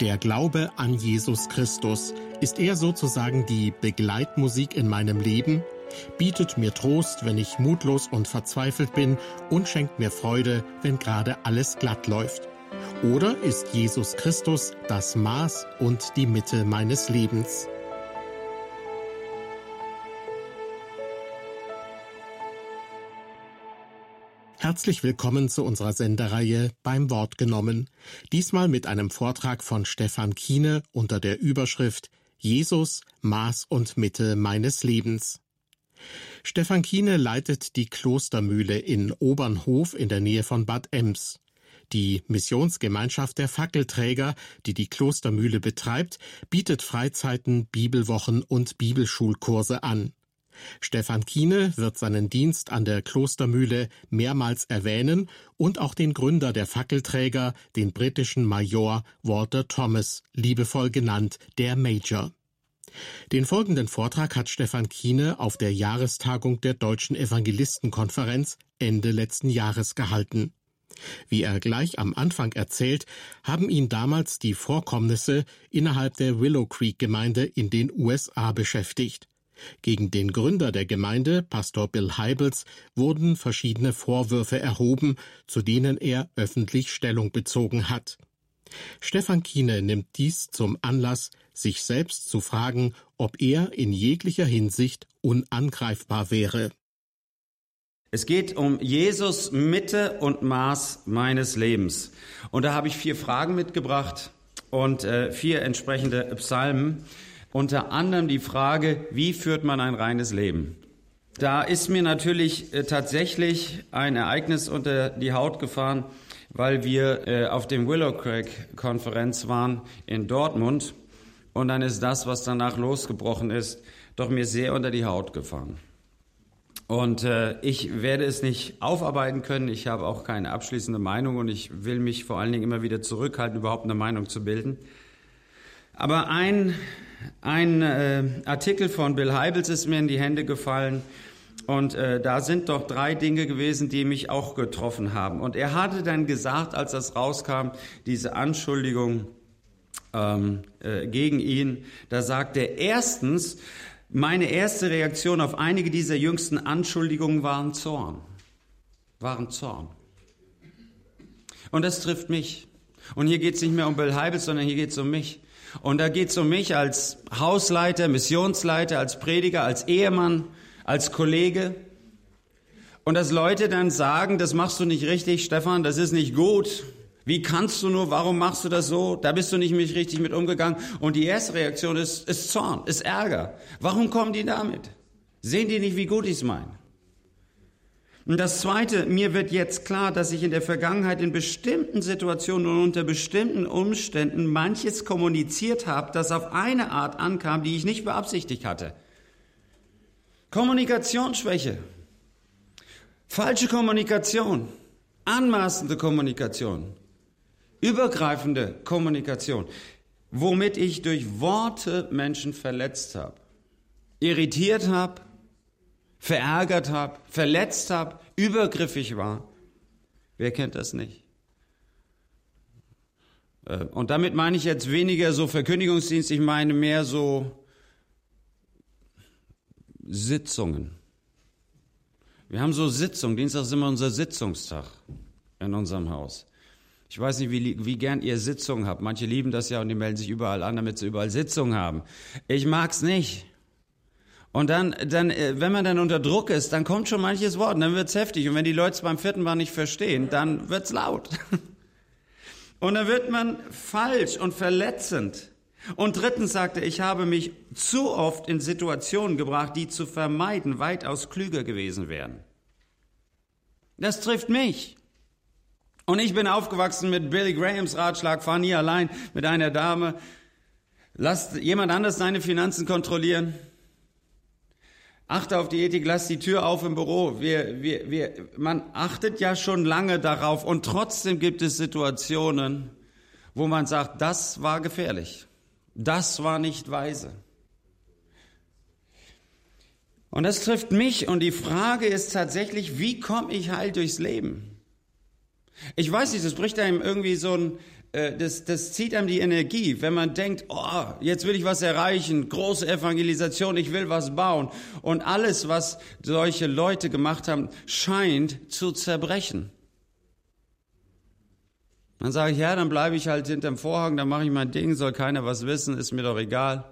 Der Glaube an Jesus Christus, ist er sozusagen die Begleitmusik in meinem Leben? Bietet mir Trost, wenn ich mutlos und verzweifelt bin und schenkt mir Freude, wenn gerade alles glatt läuft? Oder ist Jesus Christus das Maß und die Mitte meines Lebens? Herzlich willkommen zu unserer Sendereihe beim Wort genommen. Diesmal mit einem Vortrag von Stefan Kiene unter der Überschrift Jesus, Maß und Mitte meines Lebens. Stefan Kiene leitet die Klostermühle in Obernhof in der Nähe von Bad Ems. Die Missionsgemeinschaft der Fackelträger, die die Klostermühle betreibt, bietet Freizeiten, Bibelwochen und Bibelschulkurse an. Stefan Kiene wird seinen Dienst an der Klostermühle mehrmals erwähnen und auch den Gründer der Fackelträger, den britischen Major Walter Thomas, liebevoll genannt der Major. Den folgenden Vortrag hat Stefan Kiene auf der Jahrestagung der Deutschen Evangelistenkonferenz Ende letzten Jahres gehalten. Wie er gleich am Anfang erzählt, haben ihn damals die Vorkommnisse innerhalb der Willow Creek Gemeinde in den USA beschäftigt. Gegen den Gründer der Gemeinde, Pastor Bill Heibels, wurden verschiedene Vorwürfe erhoben, zu denen er öffentlich Stellung bezogen hat. Stefan Kiene nimmt dies zum Anlass, sich selbst zu fragen, ob er in jeglicher Hinsicht unangreifbar wäre. Es geht um Jesus Mitte und Maß meines Lebens. Und da habe ich vier Fragen mitgebracht und äh, vier entsprechende Psalmen. Unter anderem die Frage, wie führt man ein reines Leben? Da ist mir natürlich äh, tatsächlich ein Ereignis unter die Haut gefahren, weil wir äh, auf dem Willow Creek Konferenz waren in Dortmund und dann ist das, was danach losgebrochen ist, doch mir sehr unter die Haut gefahren. Und äh, ich werde es nicht aufarbeiten können. Ich habe auch keine abschließende Meinung und ich will mich vor allen Dingen immer wieder zurückhalten, überhaupt eine Meinung zu bilden. Aber ein ein äh, Artikel von Bill Heibels ist mir in die Hände gefallen und äh, da sind doch drei Dinge gewesen, die mich auch getroffen haben. Und er hatte dann gesagt, als das rauskam, diese Anschuldigung ähm, äh, gegen ihn, da sagt er erstens, meine erste Reaktion auf einige dieser jüngsten Anschuldigungen waren Zorn. Waren Zorn. Und das trifft mich. Und hier geht es nicht mehr um Bill Heibels, sondern hier geht es um mich. Und da geht es um mich als Hausleiter, Missionsleiter, als Prediger, als Ehemann, als Kollege. Und dass Leute dann sagen, das machst du nicht richtig, Stefan, das ist nicht gut. Wie kannst du nur, warum machst du das so? Da bist du nicht mich richtig mit umgegangen. Und die erste Reaktion ist, ist Zorn, ist Ärger. Warum kommen die damit? Sehen die nicht, wie gut ich es meine? Und das Zweite, mir wird jetzt klar, dass ich in der Vergangenheit in bestimmten Situationen und unter bestimmten Umständen manches kommuniziert habe, das auf eine Art ankam, die ich nicht beabsichtigt hatte. Kommunikationsschwäche, falsche Kommunikation, anmaßende Kommunikation, übergreifende Kommunikation, womit ich durch Worte Menschen verletzt habe, irritiert habe, verärgert habe, verletzt habe, übergriffig war. Wer kennt das nicht? Äh, und damit meine ich jetzt weniger so Verkündigungsdienst, ich meine mehr so Sitzungen. Wir haben so Sitzungen, Dienstag ist immer unser Sitzungstag in unserem Haus. Ich weiß nicht, wie, wie gern ihr Sitzungen habt. Manche lieben das ja und die melden sich überall an, damit sie überall Sitzungen haben. Ich mag's nicht. Und dann, dann, äh, wenn man dann unter Druck ist, dann kommt schon manches Wort, dann wird's heftig. Und wenn die Leute es beim vierten Mal nicht verstehen, dann wird's laut. Und dann wird man falsch und verletzend. Und drittens sagte, ich habe mich zu oft in Situationen gebracht, die zu vermeiden weitaus klüger gewesen wären. Das trifft mich. Und ich bin aufgewachsen mit Billy Grahams Ratschlag, fahr nie allein mit einer Dame. Lass jemand anders seine Finanzen kontrollieren. Achte auf die Ethik, lass die Tür auf im Büro. Wir, wir, wir, man achtet ja schon lange darauf und trotzdem gibt es Situationen, wo man sagt, das war gefährlich. Das war nicht weise. Und das trifft mich und die Frage ist tatsächlich, wie komme ich heil durchs Leben? Ich weiß nicht, das bricht einem irgendwie so ein, das, das zieht einem die Energie, wenn man denkt, oh, jetzt will ich was erreichen, große Evangelisation, ich will was bauen. Und alles, was solche Leute gemacht haben, scheint zu zerbrechen. Dann sage ich, ja, dann bleibe ich halt hinterm Vorhang, dann mache ich mein Ding, soll keiner was wissen, ist mir doch egal.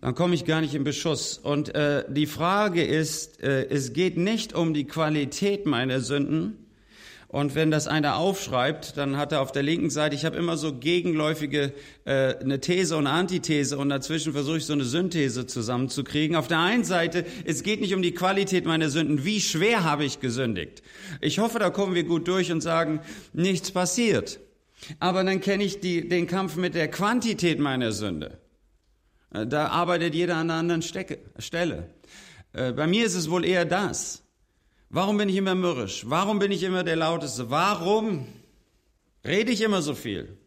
Dann komme ich gar nicht in Beschuss. Und äh, die Frage ist, äh, es geht nicht um die Qualität meiner Sünden, und wenn das einer aufschreibt, dann hat er auf der linken Seite, ich habe immer so gegenläufige, äh, eine These und eine Antithese und dazwischen versuche ich so eine Synthese zusammenzukriegen. Auf der einen Seite, es geht nicht um die Qualität meiner Sünden, wie schwer habe ich gesündigt. Ich hoffe, da kommen wir gut durch und sagen, nichts passiert. Aber dann kenne ich die, den Kampf mit der Quantität meiner Sünde. Äh, da arbeitet jeder an einer anderen Stecke, Stelle. Äh, bei mir ist es wohl eher das. Warum bin ich immer mürrisch? Warum bin ich immer der Lauteste? Warum rede ich immer so viel?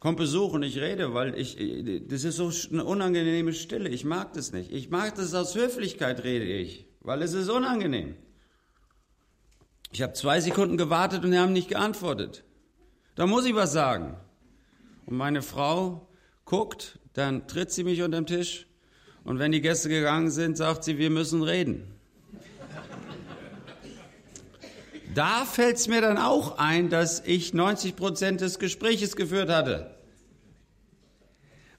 Kommt Besuch und ich rede, weil ich, das ist so eine unangenehme Stille. Ich mag das nicht. Ich mag das aus Höflichkeit, rede ich, weil es ist unangenehm. Ich habe zwei Sekunden gewartet und sie haben nicht geantwortet. Da muss ich was sagen. Und meine Frau guckt, dann tritt sie mich unter den Tisch und wenn die Gäste gegangen sind, sagt sie, wir müssen reden. Da fällt es mir dann auch ein, dass ich 90 Prozent des Gespräches geführt hatte.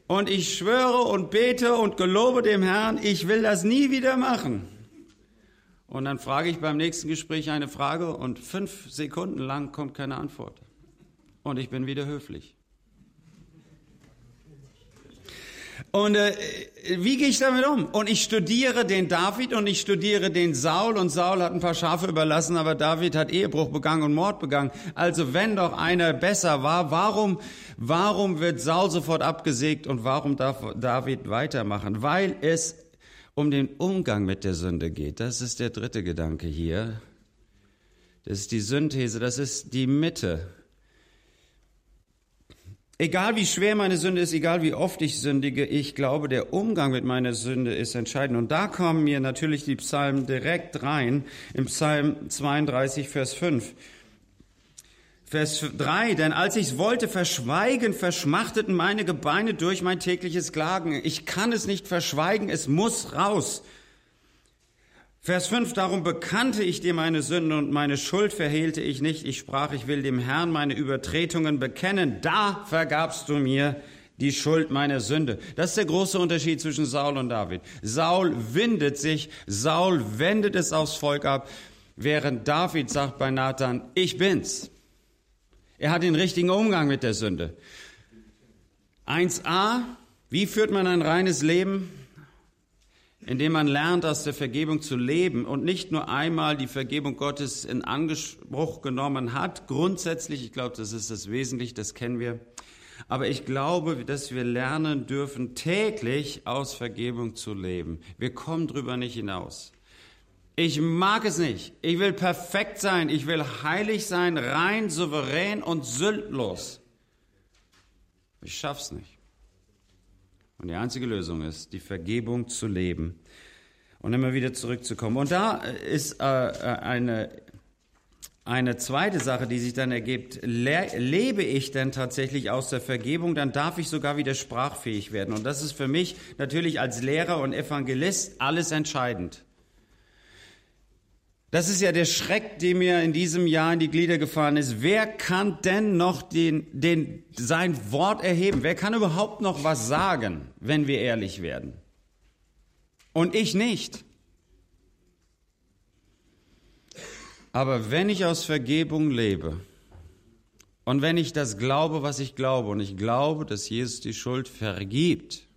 Und ich schwöre und bete und gelobe dem Herrn, ich will das nie wieder machen. Und dann frage ich beim nächsten Gespräch eine Frage und fünf Sekunden lang kommt keine Antwort. Und ich bin wieder höflich. Und äh, wie gehe ich damit um? Und ich studiere den David und ich studiere den Saul und Saul hat ein paar Schafe überlassen, aber David hat Ehebruch begangen und Mord begangen. Also wenn doch einer besser war, warum, warum wird Saul sofort abgesägt und warum darf David weitermachen? Weil es um den Umgang mit der Sünde geht. Das ist der dritte Gedanke hier. Das ist die Synthese, das ist die Mitte. Egal wie schwer meine Sünde ist, egal wie oft ich sündige, ich glaube, der Umgang mit meiner Sünde ist entscheidend. Und da kommen mir natürlich die Psalmen direkt rein, im Psalm 32, Vers 5. Vers 3, denn als ich wollte verschweigen, verschmachteten meine Gebeine durch mein tägliches Klagen. Ich kann es nicht verschweigen, es muss raus. Vers 5, darum bekannte ich dir meine Sünden und meine Schuld verhehlte ich nicht. Ich sprach, ich will dem Herrn meine Übertretungen bekennen. Da vergabst du mir die Schuld meiner Sünde. Das ist der große Unterschied zwischen Saul und David. Saul windet sich, Saul wendet es aufs Volk ab, während David sagt bei Nathan, ich bin's. Er hat den richtigen Umgang mit der Sünde. 1a, wie führt man ein reines Leben? Indem man lernt, aus der Vergebung zu leben und nicht nur einmal die Vergebung Gottes in Anspruch genommen hat. Grundsätzlich, ich glaube, das ist das Wesentliche, das kennen wir. Aber ich glaube, dass wir lernen dürfen, täglich aus Vergebung zu leben. Wir kommen drüber nicht hinaus. Ich mag es nicht. Ich will perfekt sein. Ich will heilig sein, rein, souverän und sündlos. Ich schaff's nicht. Und die einzige Lösung ist, die Vergebung zu leben und immer wieder zurückzukommen. Und da ist äh, eine, eine zweite Sache, die sich dann ergibt. Le lebe ich denn tatsächlich aus der Vergebung, dann darf ich sogar wieder sprachfähig werden. Und das ist für mich natürlich als Lehrer und Evangelist alles entscheidend. Das ist ja der Schreck, der mir in diesem Jahr in die Glieder gefahren ist. Wer kann denn noch den, den, sein Wort erheben? Wer kann überhaupt noch was sagen, wenn wir ehrlich werden? Und ich nicht. Aber wenn ich aus Vergebung lebe und wenn ich das glaube, was ich glaube, und ich glaube, dass Jesus die Schuld vergibt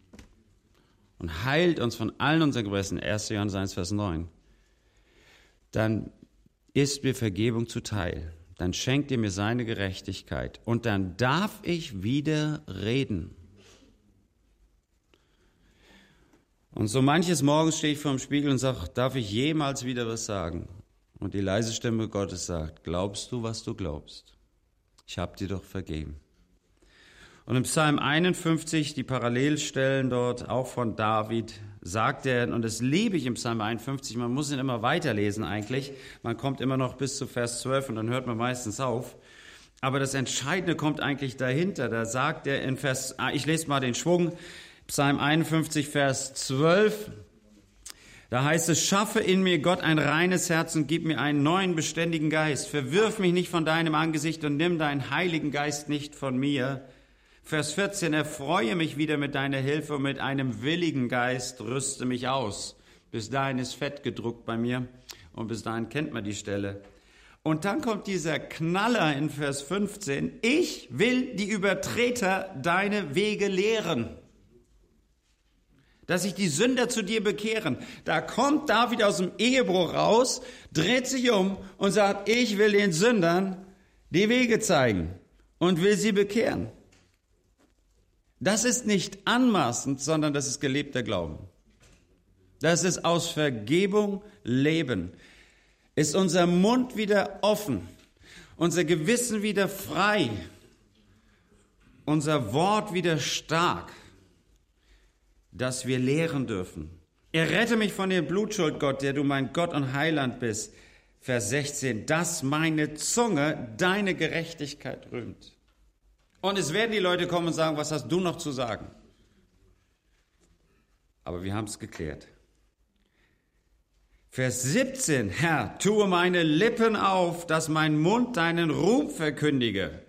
und heilt uns von allen unseren Gebrechen, 1. Johannes 1, Vers 9, dann ist mir Vergebung zuteil. Dann schenkt er mir seine Gerechtigkeit. Und dann darf ich wieder reden. Und so manches Morgens stehe ich vor dem Spiegel und sage, darf ich jemals wieder was sagen? Und die leise Stimme Gottes sagt, glaubst du, was du glaubst? Ich habe dir doch vergeben. Und im Psalm 51, die Parallelstellen dort, auch von David, sagt er, und das liebe ich im Psalm 51, man muss ihn immer weiterlesen eigentlich. Man kommt immer noch bis zu Vers 12 und dann hört man meistens auf. Aber das Entscheidende kommt eigentlich dahinter. Da sagt er in Vers, ah, ich lese mal den Schwung, Psalm 51, Vers 12. Da heißt es, schaffe in mir Gott ein reines Herz und gib mir einen neuen beständigen Geist. Verwirf mich nicht von deinem Angesicht und nimm deinen heiligen Geist nicht von mir. Vers 14, erfreue mich wieder mit deiner Hilfe und mit einem willigen Geist rüste mich aus. Bis dahin ist Fett gedruckt bei mir und bis dahin kennt man die Stelle. Und dann kommt dieser Knaller in Vers 15. Ich will die Übertreter deine Wege lehren. Dass sich die Sünder zu dir bekehren. Da kommt David aus dem Ehebruch raus, dreht sich um und sagt, ich will den Sündern die Wege zeigen und will sie bekehren. Das ist nicht anmaßend, sondern das ist gelebter Glauben. Das ist aus Vergebung leben. Ist unser Mund wieder offen, unser Gewissen wieder frei, unser Wort wieder stark, dass wir lehren dürfen. Errette mich von der Blutschuld, Gott, der du mein Gott und Heiland bist. Vers 16, dass meine Zunge deine Gerechtigkeit rühmt. Und es werden die Leute kommen und sagen, was hast du noch zu sagen? Aber wir haben es geklärt. Vers 17, Herr, tue meine Lippen auf, dass mein Mund deinen Ruhm verkündige.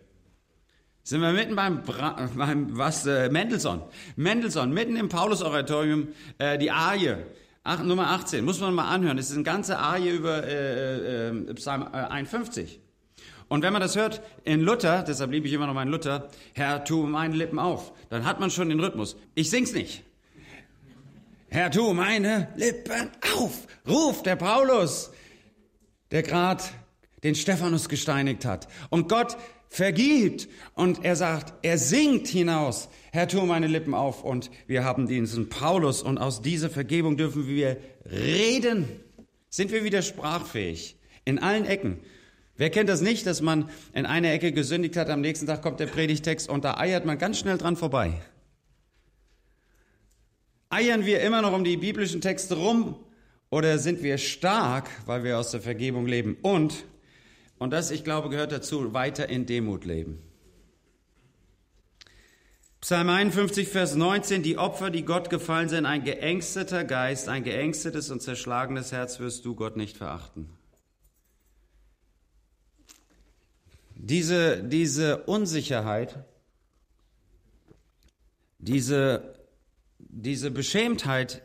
Sind wir mitten beim, Bra beim was, äh, Mendelssohn. Mendelssohn, mitten im Paulus-Oratorium, äh, die Arie. Ach, Nummer 18, muss man mal anhören. Es ist eine ganze Arie über äh, äh, Psalm 51. Und wenn man das hört in Luther, deshalb liebe ich immer noch meinen Luther, Herr, tu meine Lippen auf, dann hat man schon den Rhythmus. Ich sing's nicht. Herr, tu meine Lippen auf, ruft der Paulus, der gerade den Stephanus gesteinigt hat. Und Gott vergibt. Und er sagt, er singt hinaus, Herr, tu meine Lippen auf. Und wir haben diesen Paulus und aus dieser Vergebung dürfen wir reden. Sind wir wieder sprachfähig? In allen Ecken. Wer kennt das nicht, dass man in einer Ecke gesündigt hat, am nächsten Tag kommt der Predigtext und da eiert man ganz schnell dran vorbei. Eiern wir immer noch um die biblischen Texte rum oder sind wir stark, weil wir aus der Vergebung leben und, und das, ich glaube, gehört dazu, weiter in Demut leben. Psalm 51, Vers 19, die Opfer, die Gott gefallen sind, ein geängsteter Geist, ein geängstetes und zerschlagenes Herz wirst du Gott nicht verachten. Diese, diese Unsicherheit, diese, diese Beschämtheit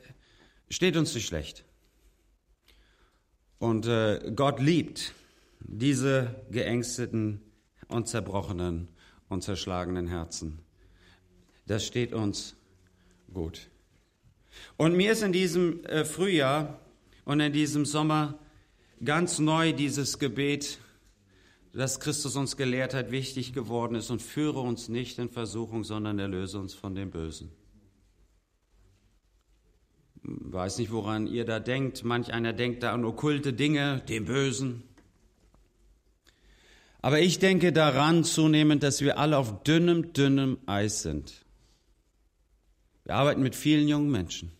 steht uns nicht schlecht. Und äh, Gott liebt diese geängsteten und zerbrochenen und zerschlagenen Herzen. Das steht uns gut. Und mir ist in diesem äh, Frühjahr und in diesem Sommer ganz neu dieses Gebet das Christus uns gelehrt hat, wichtig geworden ist und führe uns nicht in Versuchung, sondern erlöse uns von dem Bösen. Weiß nicht, woran ihr da denkt. Manch einer denkt da an okkulte Dinge, dem Bösen. Aber ich denke daran zunehmend, dass wir alle auf dünnem, dünnem Eis sind. Wir arbeiten mit vielen jungen Menschen,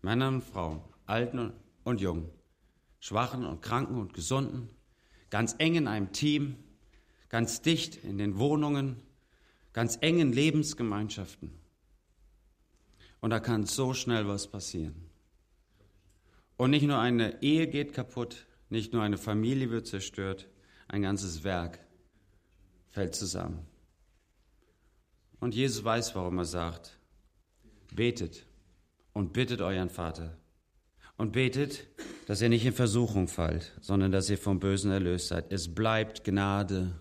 Männern und Frauen, Alten und Jungen, Schwachen und Kranken und Gesunden ganz eng in einem Team, ganz dicht in den Wohnungen, ganz eng in Lebensgemeinschaften. Und da kann so schnell was passieren. Und nicht nur eine Ehe geht kaputt, nicht nur eine Familie wird zerstört, ein ganzes Werk fällt zusammen. Und Jesus weiß, warum er sagt, betet und bittet euren Vater, und betet, dass ihr nicht in Versuchung fallt, sondern dass ihr vom Bösen erlöst seid. Es bleibt Gnade,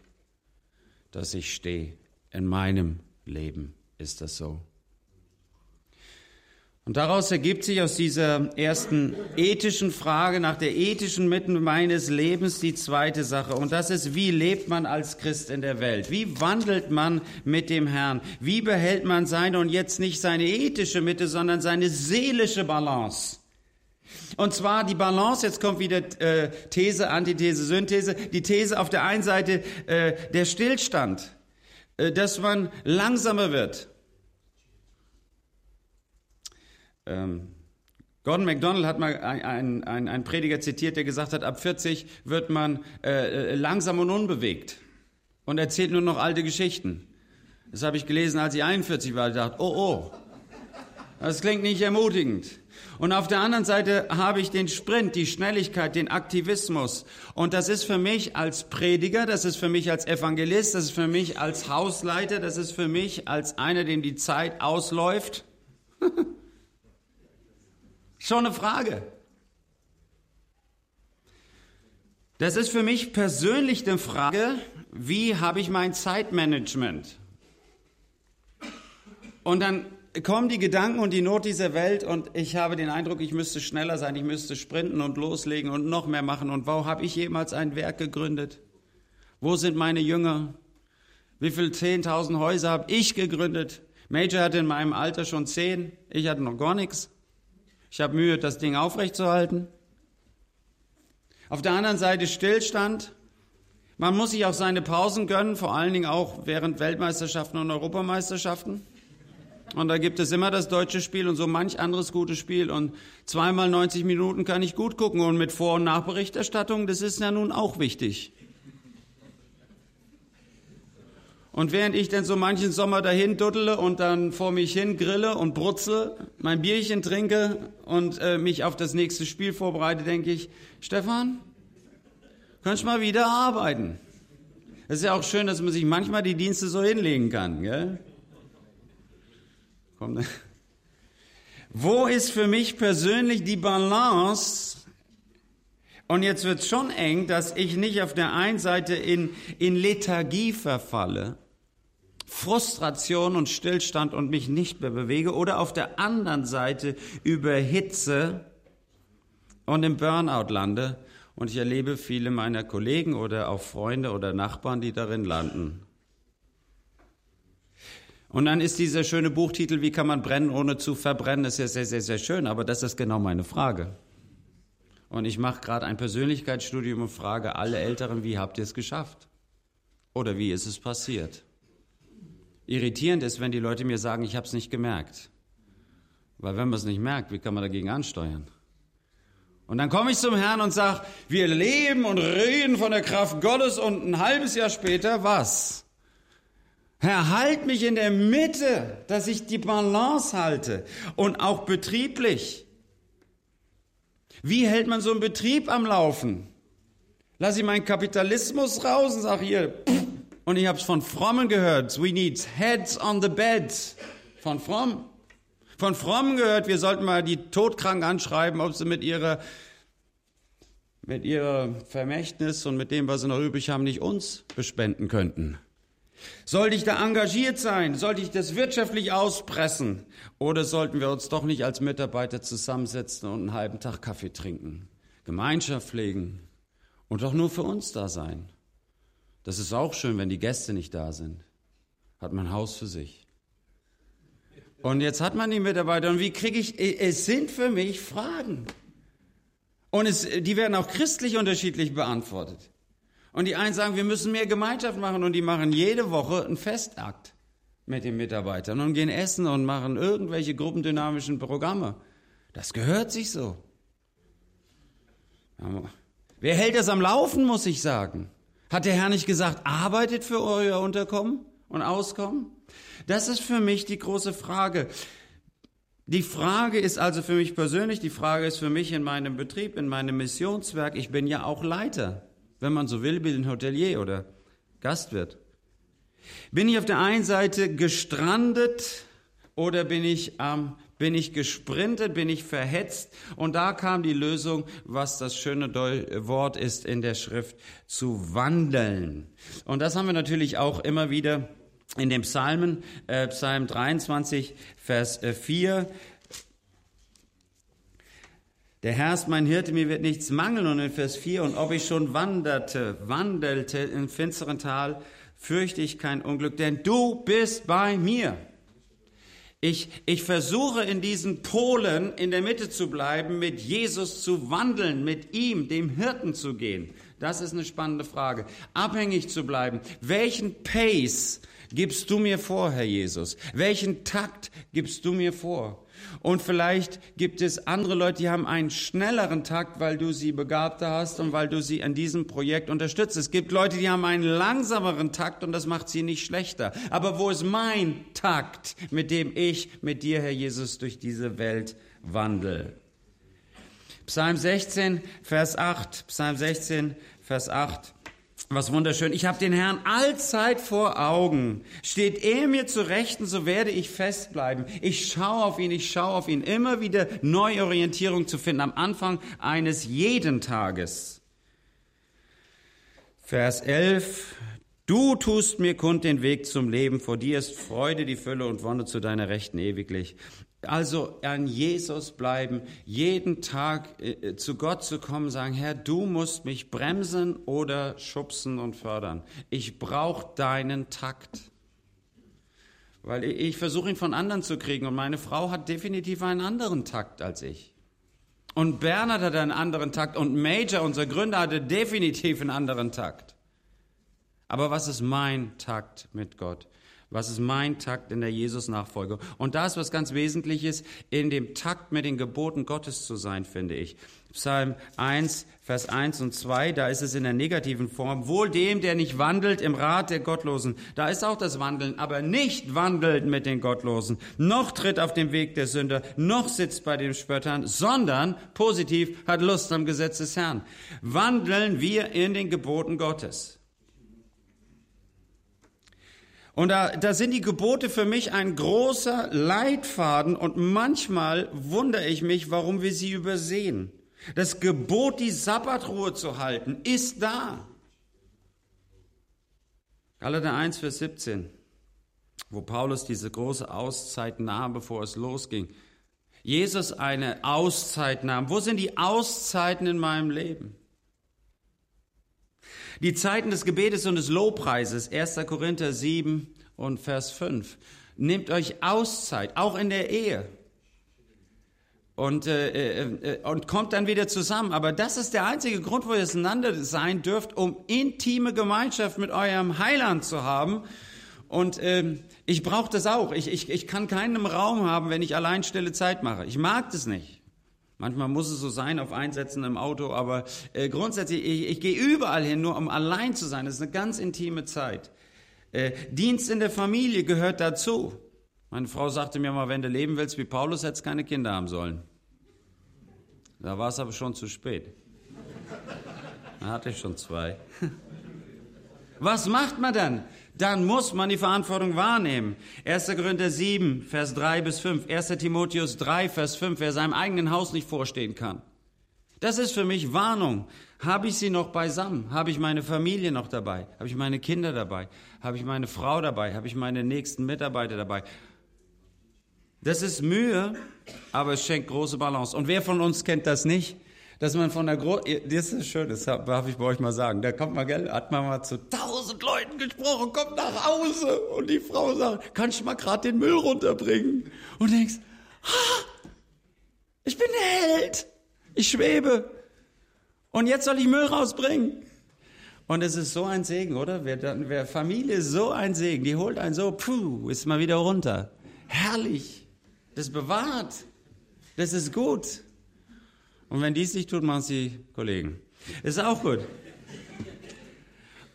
dass ich stehe. In meinem Leben ist das so. Und daraus ergibt sich aus dieser ersten ethischen Frage nach der ethischen Mitten meines Lebens die zweite Sache. Und das ist, wie lebt man als Christ in der Welt? Wie wandelt man mit dem Herrn? Wie behält man seine und jetzt nicht seine ethische Mitte, sondern seine seelische Balance? Und zwar die Balance, jetzt kommt wieder äh, These, Antithese, Synthese, die These auf der einen Seite äh, der Stillstand, äh, dass man langsamer wird. Ähm, Gordon MacDonald hat mal einen ein Prediger zitiert, der gesagt hat, ab 40 wird man äh, äh, langsam und unbewegt und erzählt nur noch alte Geschichten. Das habe ich gelesen, als ich 41 war. Ich dachte, oh, oh, das klingt nicht ermutigend. Und auf der anderen Seite habe ich den Sprint, die Schnelligkeit, den Aktivismus. Und das ist für mich als Prediger, das ist für mich als Evangelist, das ist für mich als Hausleiter, das ist für mich als einer, dem die Zeit ausläuft. Schon eine Frage. Das ist für mich persönlich eine Frage, wie habe ich mein Zeitmanagement? Und dann kommen die Gedanken und die Not dieser Welt und ich habe den Eindruck, ich müsste schneller sein, ich müsste sprinten und loslegen und noch mehr machen. Und wo habe ich jemals ein Werk gegründet? Wo sind meine Jünger? Wie viele 10.000 Häuser habe ich gegründet? Major hatte in meinem Alter schon zehn, ich hatte noch gar nichts. Ich habe Mühe, das Ding aufrechtzuerhalten. Auf der anderen Seite Stillstand. Man muss sich auch seine Pausen gönnen, vor allen Dingen auch während Weltmeisterschaften und Europameisterschaften. Und da gibt es immer das deutsche Spiel und so manch anderes gutes Spiel. Und zweimal 90 Minuten kann ich gut gucken. Und mit Vor- und Nachberichterstattung, das ist ja nun auch wichtig. Und während ich dann so manchen Sommer dahin duddele und dann vor mich hin grille und brutze, mein Bierchen trinke und äh, mich auf das nächste Spiel vorbereite, denke ich, Stefan, kannst mal wieder arbeiten. Es ist ja auch schön, dass man sich manchmal die Dienste so hinlegen kann. Gell? Komm, ne? Wo ist für mich persönlich die Balance? Und jetzt wird schon eng, dass ich nicht auf der einen Seite in, in Lethargie verfalle, Frustration und Stillstand und mich nicht mehr bewege, oder auf der anderen Seite überhitze und im Burnout lande. Und ich erlebe viele meiner Kollegen oder auch Freunde oder Nachbarn, die darin landen. Und dann ist dieser schöne Buchtitel, wie kann man brennen, ohne zu verbrennen, ist ja sehr, sehr, sehr schön, aber das ist genau meine Frage. Und ich mache gerade ein Persönlichkeitsstudium und frage alle Älteren, wie habt ihr es geschafft? Oder wie ist es passiert? Irritierend ist, wenn die Leute mir sagen, ich habe es nicht gemerkt. Weil wenn man es nicht merkt, wie kann man dagegen ansteuern? Und dann komme ich zum Herrn und sage, wir leben und reden von der Kraft Gottes und ein halbes Jahr später was? Herr, halt mich in der Mitte, dass ich die Balance halte und auch betrieblich. Wie hält man so einen Betrieb am Laufen? Lass ich meinen Kapitalismus raus und sag hier, und ich habe es von Frommen gehört, we need heads on the bed. Von Fromm. Von Frommen gehört, wir sollten mal die Todkranken anschreiben, ob sie mit ihrer mit ihrer Vermächtnis und mit dem, was sie noch übrig haben, nicht uns bespenden könnten. Sollte ich da engagiert sein? Sollte ich das wirtschaftlich auspressen? Oder sollten wir uns doch nicht als Mitarbeiter zusammensetzen und einen halben Tag Kaffee trinken? Gemeinschaft pflegen und doch nur für uns da sein. Das ist auch schön, wenn die Gäste nicht da sind. Hat man Haus für sich. Und jetzt hat man die Mitarbeiter. Und wie kriege ich, es sind für mich Fragen. Und es, die werden auch christlich unterschiedlich beantwortet. Und die einen sagen, wir müssen mehr Gemeinschaft machen und die machen jede Woche einen Festakt mit den Mitarbeitern und gehen essen und machen irgendwelche gruppendynamischen Programme. Das gehört sich so. Wer hält das am Laufen, muss ich sagen? Hat der Herr nicht gesagt, arbeitet für euer Unterkommen und Auskommen? Das ist für mich die große Frage. Die Frage ist also für mich persönlich, die Frage ist für mich in meinem Betrieb, in meinem Missionswerk, ich bin ja auch Leiter wenn man so will, bin Hotelier oder Gastwirt. Bin ich auf der einen Seite gestrandet oder bin ich ähm, bin ich gesprintet, bin ich verhetzt? Und da kam die Lösung, was das schöne Wort ist in der Schrift, zu wandeln. Und das haben wir natürlich auch immer wieder in den Psalmen, äh, Psalm 23, Vers 4. Der Herr ist mein Hirte, mir wird nichts mangeln. Und in Vers 4, und ob ich schon wanderte, wandelte im finsteren Tal, fürchte ich kein Unglück, denn du bist bei mir. Ich, ich versuche in diesen Polen in der Mitte zu bleiben, mit Jesus zu wandeln, mit ihm, dem Hirten zu gehen. Das ist eine spannende Frage. Abhängig zu bleiben. Welchen Pace gibst du mir vor, Herr Jesus? Welchen Takt gibst du mir vor? Und vielleicht gibt es andere Leute, die haben einen schnelleren Takt, weil du sie begabter hast und weil du sie an diesem Projekt unterstützt. Es gibt Leute, die haben einen langsameren Takt und das macht sie nicht schlechter. Aber wo ist mein Takt, mit dem ich mit dir, Herr Jesus, durch diese Welt wandle? Psalm 16, Vers 8. Psalm 16, Vers 8. Was wunderschön. Ich habe den Herrn allzeit vor Augen. Steht er mir zu Rechten, so werde ich festbleiben. Ich schaue auf ihn, ich schaue auf ihn. Immer wieder Neuorientierung zu finden am Anfang eines jeden Tages. Vers 11. Du tust mir kund den Weg zum Leben. Vor dir ist Freude, die Fülle und Wonne zu deiner Rechten ewiglich. Also an Jesus bleiben, jeden Tag äh, zu Gott zu kommen, sagen, Herr, du musst mich bremsen oder schubsen und fördern. Ich brauche deinen Takt. Weil ich versuche ihn von anderen zu kriegen und meine Frau hat definitiv einen anderen Takt als ich. Und Bernhard hat einen anderen Takt und Major, unser Gründer, hatte definitiv einen anderen Takt. Aber was ist mein Takt mit Gott? Was ist mein Takt in der Jesus-Nachfolge? Und da ist was ganz Wesentliches, in dem Takt mit den Geboten Gottes zu sein, finde ich. Psalm 1, Vers 1 und 2, da ist es in der negativen Form. Wohl dem, der nicht wandelt im Rat der Gottlosen. Da ist auch das Wandeln, aber nicht wandelt mit den Gottlosen, noch tritt auf dem Weg der Sünder, noch sitzt bei den Spöttern, sondern positiv hat Lust am Gesetz des Herrn. Wandeln wir in den Geboten Gottes. Und da, da sind die Gebote für mich ein großer Leitfaden und manchmal wundere ich mich, warum wir sie übersehen. Das Gebot, die Sabbatruhe zu halten, ist da. Galater 1, Vers 17, wo Paulus diese große Auszeit nahm, bevor es losging. Jesus eine Auszeit nahm. Wo sind die Auszeiten in meinem Leben? Die Zeiten des Gebetes und des Lobpreises, 1. Korinther 7 und Vers 5. Nehmt euch Auszeit, auch in der Ehe. Und, äh, äh, äh, und kommt dann wieder zusammen. Aber das ist der einzige Grund, wo ihr auseinander sein dürft, um intime Gemeinschaft mit eurem Heiland zu haben. Und ähm, ich brauche das auch. Ich, ich, ich kann keinen Raum haben, wenn ich allein stille Zeit mache. Ich mag das nicht. Manchmal muss es so sein auf Einsätzen im Auto, aber äh, grundsätzlich, ich, ich gehe überall hin, nur um allein zu sein. Das ist eine ganz intime Zeit. Äh, Dienst in der Familie gehört dazu. Meine Frau sagte mir mal, wenn du leben willst wie Paulus, hättest keine Kinder haben sollen. Da war es aber schon zu spät. Da hatte ich schon zwei. Was macht man dann? Dann muss man die Verantwortung wahrnehmen. 1. Korinther 7, Vers 3 bis 5, 1. Timotheus 3, Vers 5, wer seinem eigenen Haus nicht vorstehen kann. Das ist für mich Warnung. Habe ich sie noch beisammen? Habe ich meine Familie noch dabei? Habe ich meine Kinder dabei? Habe ich meine Frau dabei? Habe ich meine nächsten Mitarbeiter dabei? Das ist Mühe, aber es schenkt große Balance. Und wer von uns kennt das nicht? Dass man von der Gro das ist schön, das darf ich bei euch mal sagen. Da kommt man, gell, hat man mal zu tausend Leuten gesprochen, kommt nach Hause und die Frau sagt, kannst du mal gerade den Müll runterbringen? Und denkst, ich bin der Held, ich schwebe und jetzt soll ich Müll rausbringen. Und es ist so ein Segen, oder? Wer, wer Familie ist so ein Segen, die holt einen so, puh, ist mal wieder runter. Herrlich. Das bewahrt. Das ist gut. Und wenn dies nicht tut, machen sie Kollegen. Ist auch gut.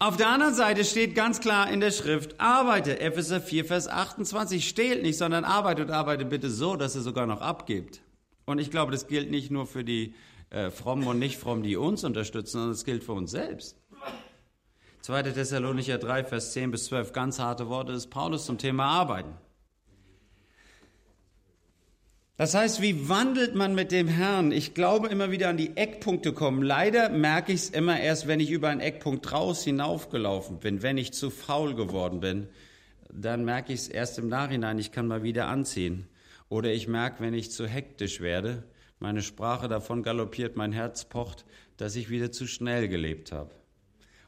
Auf der anderen Seite steht ganz klar in der Schrift, arbeite, Epheser 4, Vers 28, stehlt nicht, sondern arbeite und arbeite bitte so, dass ihr sogar noch abgibt. Und ich glaube, das gilt nicht nur für die äh, Frommen und Nicht-Frommen, die uns unterstützen, sondern es gilt für uns selbst. 2. Thessalonicher 3, Vers 10 bis 12, ganz harte Worte des Paulus zum Thema Arbeiten. Das heißt, wie wandelt man mit dem Herrn? Ich glaube immer wieder an die Eckpunkte kommen. Leider merke ich es immer erst, wenn ich über einen Eckpunkt raus hinaufgelaufen bin, wenn ich zu faul geworden bin. Dann merke ich es erst im Nachhinein, ich kann mal wieder anziehen. Oder ich merke, wenn ich zu hektisch werde, meine Sprache davon galoppiert, mein Herz pocht, dass ich wieder zu schnell gelebt habe.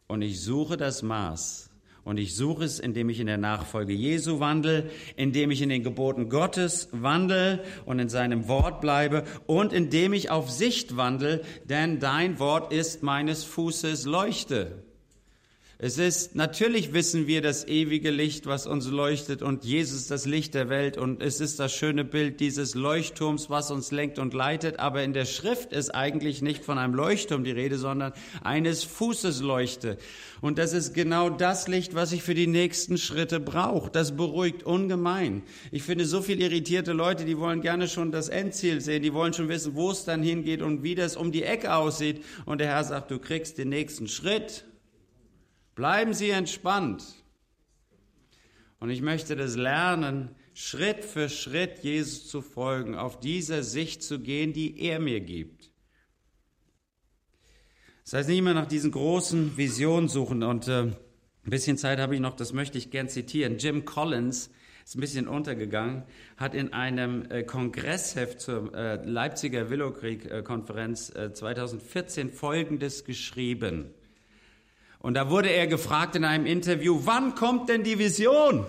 Und ich suche das Maß, und ich suche es, indem ich in der Nachfolge Jesu wandle, indem ich in den Geboten Gottes wandle und in seinem Wort bleibe und indem ich auf Sicht wandle, denn dein Wort ist meines Fußes Leuchte. Es ist, natürlich wissen wir das ewige Licht, was uns leuchtet und Jesus das Licht der Welt und es ist das schöne Bild dieses Leuchtturms, was uns lenkt und leitet, aber in der Schrift ist eigentlich nicht von einem Leuchtturm die Rede, sondern eines Fußes Leuchte. Und das ist genau das Licht, was ich für die nächsten Schritte brauche. Das beruhigt ungemein. Ich finde so viel irritierte Leute, die wollen gerne schon das Endziel sehen, die wollen schon wissen, wo es dann hingeht und wie das um die Ecke aussieht. Und der Herr sagt, du kriegst den nächsten Schritt. Bleiben Sie entspannt. Und ich möchte das lernen, Schritt für Schritt Jesus zu folgen, auf dieser Sicht zu gehen, die er mir gibt. Das heißt nicht immer nach diesen großen Visionen suchen und äh, ein bisschen Zeit habe ich noch, das möchte ich gern zitieren. Jim Collins ist ein bisschen untergegangen, hat in einem äh, Kongressheft zur äh, Leipziger Willowkrieg-Konferenz äh, 2014 Folgendes geschrieben. Und da wurde er gefragt in einem Interview, wann kommt denn die Vision?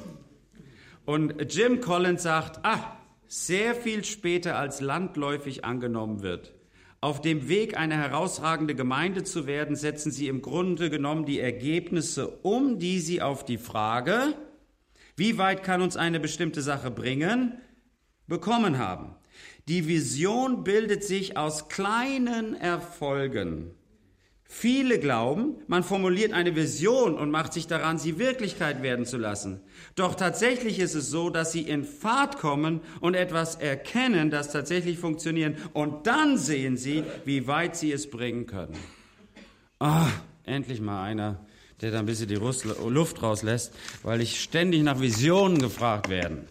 Und Jim Collins sagt, ah, sehr viel später als landläufig angenommen wird. Auf dem Weg, eine herausragende Gemeinde zu werden, setzen sie im Grunde genommen die Ergebnisse um, die sie auf die Frage, wie weit kann uns eine bestimmte Sache bringen, bekommen haben. Die Vision bildet sich aus kleinen Erfolgen. Viele glauben, man formuliert eine Vision und macht sich daran, sie Wirklichkeit werden zu lassen. Doch tatsächlich ist es so, dass sie in Fahrt kommen und etwas erkennen, das tatsächlich funktioniert. Und dann sehen sie, wie weit sie es bringen können. Ah, endlich mal einer, der da ein bisschen die Luft rauslässt, weil ich ständig nach Visionen gefragt werden.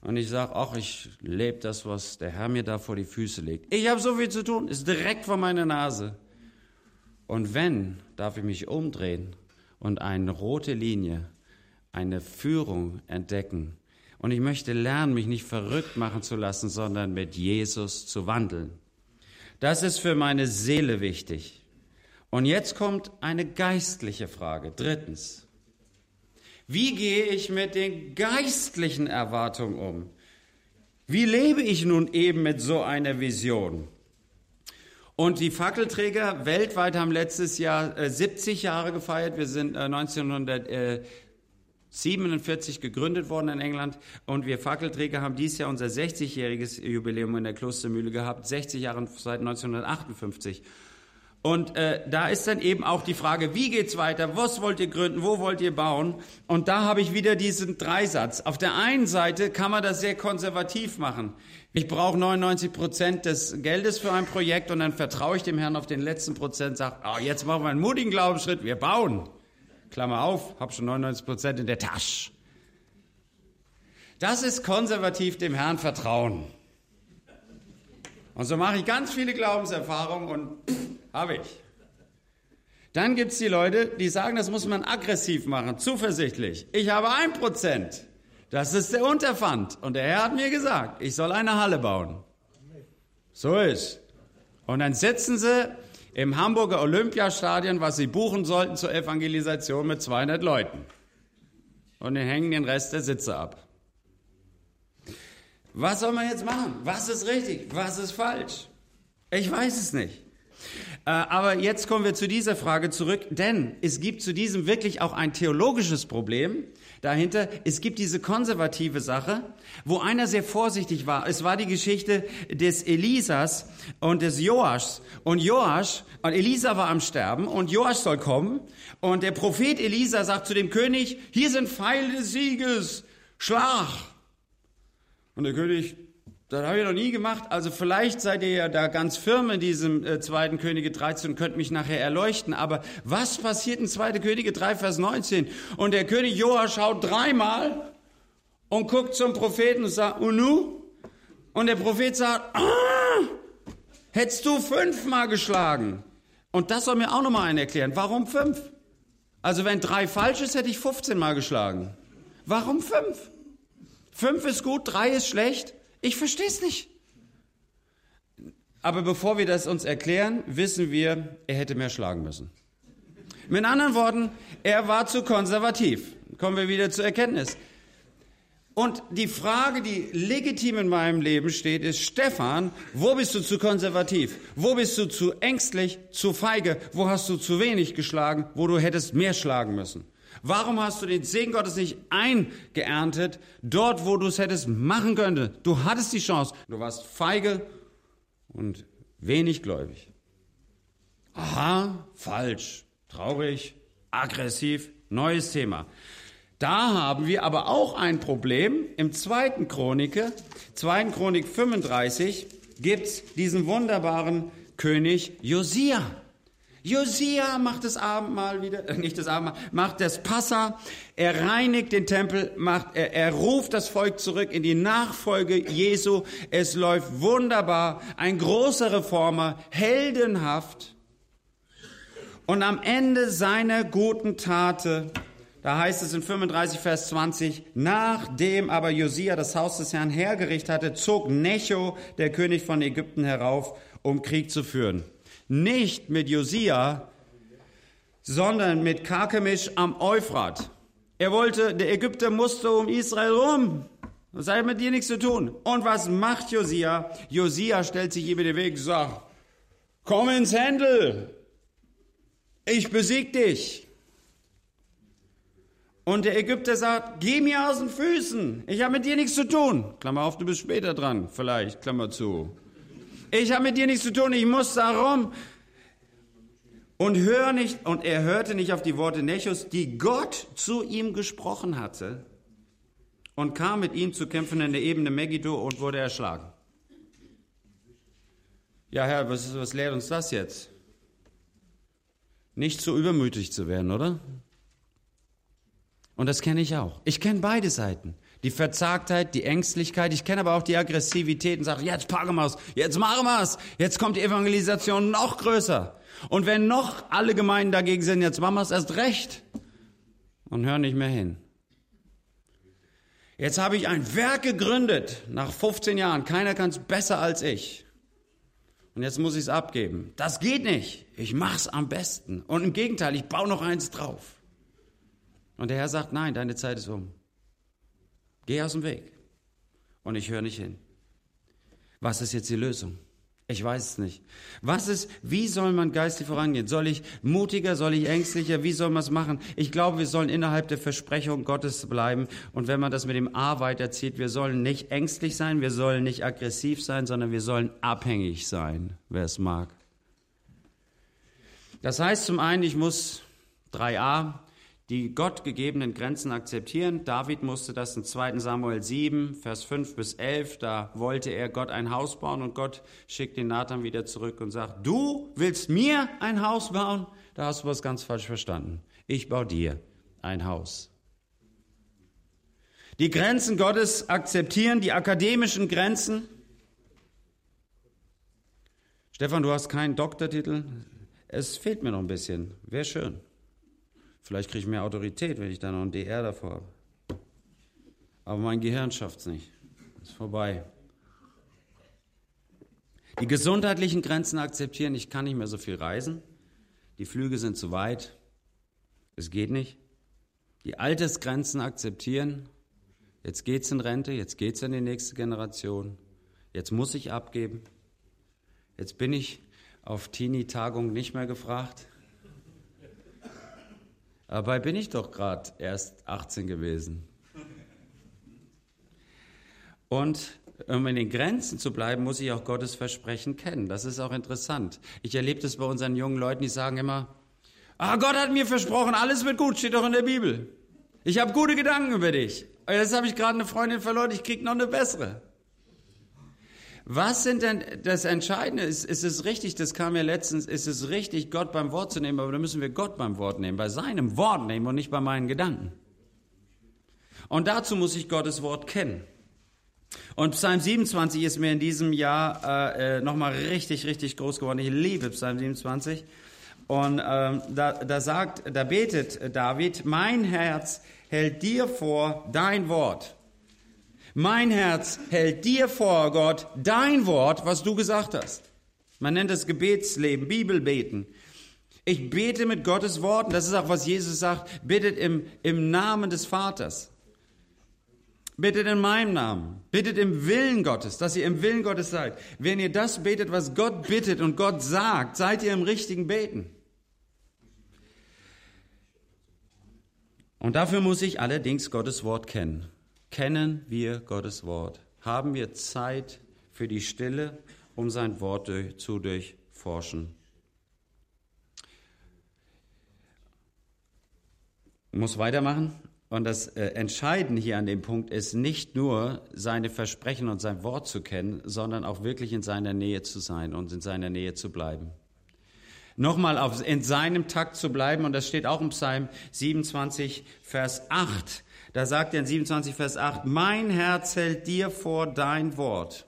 Und ich sage, ach, ich lebe das, was der Herr mir da vor die Füße legt. Ich habe so viel zu tun, ist direkt vor meiner Nase. Und wenn, darf ich mich umdrehen und eine rote Linie, eine Führung entdecken. Und ich möchte lernen, mich nicht verrückt machen zu lassen, sondern mit Jesus zu wandeln. Das ist für meine Seele wichtig. Und jetzt kommt eine geistliche Frage. Drittens. Wie gehe ich mit den geistlichen Erwartungen um? Wie lebe ich nun eben mit so einer Vision? Und die Fackelträger weltweit haben letztes Jahr äh, 70 Jahre gefeiert. Wir sind äh, 1947 gegründet worden in England und wir Fackelträger haben dieses Jahr unser 60-jähriges Jubiläum in der Klostermühle gehabt, 60 Jahre seit 1958. Und äh, da ist dann eben auch die Frage, wie geht's weiter? Was wollt ihr gründen? Wo wollt ihr bauen? Und da habe ich wieder diesen Dreisatz. Auf der einen Seite kann man das sehr konservativ machen. Ich brauche 99 Prozent des Geldes für ein Projekt und dann vertraue ich dem Herrn auf den letzten Prozent, sage, oh, jetzt machen wir einen mutigen Glaubensschritt, wir bauen. Klammer auf, habe schon 99 Prozent in der Tasche. Das ist konservativ dem Herrn vertrauen. Und so mache ich ganz viele Glaubenserfahrungen und habe ich. Dann gibt es die Leute, die sagen, das muss man aggressiv machen, zuversichtlich. Ich habe ein Prozent. Das ist der Unterpfand. Und der Herr hat mir gesagt, ich soll eine Halle bauen. So ist. Und dann sitzen sie im Hamburger Olympiastadion, was sie buchen sollten zur Evangelisation mit 200 Leuten. Und dann hängen den Rest der Sitze ab. Was soll man jetzt machen? Was ist richtig? Was ist falsch? Ich weiß es nicht. Äh, aber jetzt kommen wir zu dieser Frage zurück, denn es gibt zu diesem wirklich auch ein theologisches Problem dahinter. Es gibt diese konservative Sache, wo einer sehr vorsichtig war. Es war die Geschichte des Elisas und des Joaschs. Und Joasch, und Elisa war am Sterben und Joasch soll kommen. Und der Prophet Elisa sagt zu dem König, hier sind Pfeile des Sieges, Schlag. Und der König, das habe ich noch nie gemacht. Also vielleicht seid ihr ja da ganz firm in diesem äh, 2. Könige 13 und könnt mich nachher erleuchten. Aber was passiert in 2. Könige 3, Vers 19? Und der König Joa schaut dreimal und guckt zum Propheten und sagt, und nu? Und der Prophet sagt, ah, hättest du fünfmal geschlagen. Und das soll mir auch nochmal einer erklären. Warum fünf? Also wenn drei falsch ist, hätte ich 15 Mal geschlagen. Warum fünf? Fünf ist gut, drei ist schlecht. Ich verstehe es nicht. Aber bevor wir das uns erklären, wissen wir, er hätte mehr schlagen müssen. Mit anderen Worten, er war zu konservativ. Kommen wir wieder zur Erkenntnis. Und die Frage, die legitim in meinem Leben steht, ist, Stefan, wo bist du zu konservativ? Wo bist du zu ängstlich, zu feige? Wo hast du zu wenig geschlagen, wo du hättest mehr schlagen müssen? Warum hast du den Segen Gottes nicht eingeerntet, dort, wo du es hättest machen können? Du hattest die Chance. Du warst feige und wenig gläubig. Aha, falsch, traurig, aggressiv, neues Thema. Da haben wir aber auch ein Problem. Im zweiten Chronike, zweiten Chronik 35, gibt's diesen wunderbaren König Josia. Josia macht das Abendmahl wieder, äh, nicht das Abendmahl, macht das Passa, er reinigt den Tempel, macht, er, er ruft das Volk zurück in die Nachfolge Jesu. Es läuft wunderbar, ein großer Reformer, heldenhaft. Und am Ende seiner guten Tate da heißt es in 35, Vers 20, nachdem aber Josia das Haus des Herrn hergerichtet hatte, zog Necho, der König von Ägypten, herauf, um Krieg zu führen. Nicht mit Josia, sondern mit Karkemisch am Euphrat. Er wollte, der Ägypter musste um Israel rum. Das hat mit dir nichts zu tun. Und was macht Josia? Josia stellt sich ihm in den Weg und sagt, komm ins Händel. Ich besieg dich. Und der Ägypter sagt, geh mir aus den Füßen. Ich habe mit dir nichts zu tun. Klammer auf, du bist später dran. Vielleicht, Klammer zu. Ich habe mit dir nichts zu tun. Ich muss darum. Und hör nicht, und er hörte nicht auf die Worte Nechos, die Gott zu ihm gesprochen hatte, und kam mit ihm zu kämpfen in der Ebene Megiddo und wurde erschlagen. Ja, Herr, was, was lehrt uns das jetzt? Nicht zu übermütig zu werden, oder? Und das kenne ich auch. Ich kenne beide Seiten. Die Verzagtheit, die Ängstlichkeit. Ich kenne aber auch die Aggressivität und sage, jetzt packen wir's, jetzt machen wir's. Jetzt kommt die Evangelisation noch größer. Und wenn noch alle Gemeinden dagegen sind, jetzt machen wir's erst recht. Und hören nicht mehr hin. Jetzt habe ich ein Werk gegründet, nach 15 Jahren. Keiner kann es besser als ich. Und jetzt muss ich es abgeben. Das geht nicht. Ich mach's am besten. Und im Gegenteil, ich baue noch eins drauf. Und der Herr sagt, nein, deine Zeit ist um. Geh aus dem Weg. Und ich höre nicht hin. Was ist jetzt die Lösung? Ich weiß es nicht. Was ist, wie soll man geistlich vorangehen? Soll ich mutiger, soll ich ängstlicher? Wie soll man es machen? Ich glaube, wir sollen innerhalb der Versprechung Gottes bleiben. Und wenn man das mit dem A weiterzieht, wir sollen nicht ängstlich sein, wir sollen nicht aggressiv sein, sondern wir sollen abhängig sein, wer es mag. Das heißt zum einen, ich muss 3a, die Gott gegebenen Grenzen akzeptieren. David musste das in 2 Samuel 7, Vers 5 bis 11, da wollte er Gott ein Haus bauen und Gott schickt den Nathan wieder zurück und sagt, du willst mir ein Haus bauen? Da hast du was ganz falsch verstanden. Ich baue dir ein Haus. Die Grenzen Gottes akzeptieren, die akademischen Grenzen. Stefan, du hast keinen Doktortitel. Es fehlt mir noch ein bisschen. Wäre schön. Vielleicht kriege ich mehr Autorität, wenn ich da noch ein DR davor habe. Aber mein Gehirn schafft es nicht. Ist vorbei. Die gesundheitlichen Grenzen akzeptieren. Ich kann nicht mehr so viel reisen. Die Flüge sind zu weit. Es geht nicht. Die Altersgrenzen akzeptieren. Jetzt geht's in Rente. Jetzt geht's in die nächste Generation. Jetzt muss ich abgeben. Jetzt bin ich auf Teenie-Tagung nicht mehr gefragt. Dabei bin ich doch gerade erst 18 gewesen. Und um in den Grenzen zu bleiben, muss ich auch Gottes Versprechen kennen. Das ist auch interessant. Ich erlebe das bei unseren jungen Leuten, die sagen immer, ah, Gott hat mir versprochen, alles wird gut, steht doch in der Bibel. Ich habe gute Gedanken über dich. Jetzt habe ich gerade eine Freundin verloren, ich krieg noch eine bessere. Was sind denn das Entscheidende? Ist, ist es richtig, das kam ja letztens, ist es richtig, Gott beim Wort zu nehmen, aber da müssen wir Gott beim Wort nehmen, bei seinem Wort nehmen und nicht bei meinen Gedanken. Und dazu muss ich Gottes Wort kennen. Und Psalm 27 ist mir in diesem Jahr äh, äh nochmal richtig, richtig groß geworden. Ich liebe Psalm 27. Und ähm, da, da sagt, da betet David, mein Herz hält dir vor dein Wort. Mein Herz hält dir vor, Gott, dein Wort, was du gesagt hast. Man nennt es Gebetsleben, Bibelbeten. Ich bete mit Gottes Worten. Das ist auch, was Jesus sagt. Bittet im, im Namen des Vaters. Bittet in meinem Namen. Bittet im Willen Gottes, dass ihr im Willen Gottes seid. Wenn ihr das betet, was Gott bittet und Gott sagt, seid ihr im richtigen Beten. Und dafür muss ich allerdings Gottes Wort kennen. Kennen wir Gottes Wort? Haben wir Zeit für die Stille, um sein Wort zu durchforschen? Ich muss weitermachen. Und das äh, Entscheidende hier an dem Punkt ist nicht nur seine Versprechen und sein Wort zu kennen, sondern auch wirklich in seiner Nähe zu sein und in seiner Nähe zu bleiben. Nochmal auf, in seinem Takt zu bleiben, und das steht auch im Psalm 27, Vers 8. Da sagt er in 27, Vers 8, mein Herz hält dir vor dein Wort.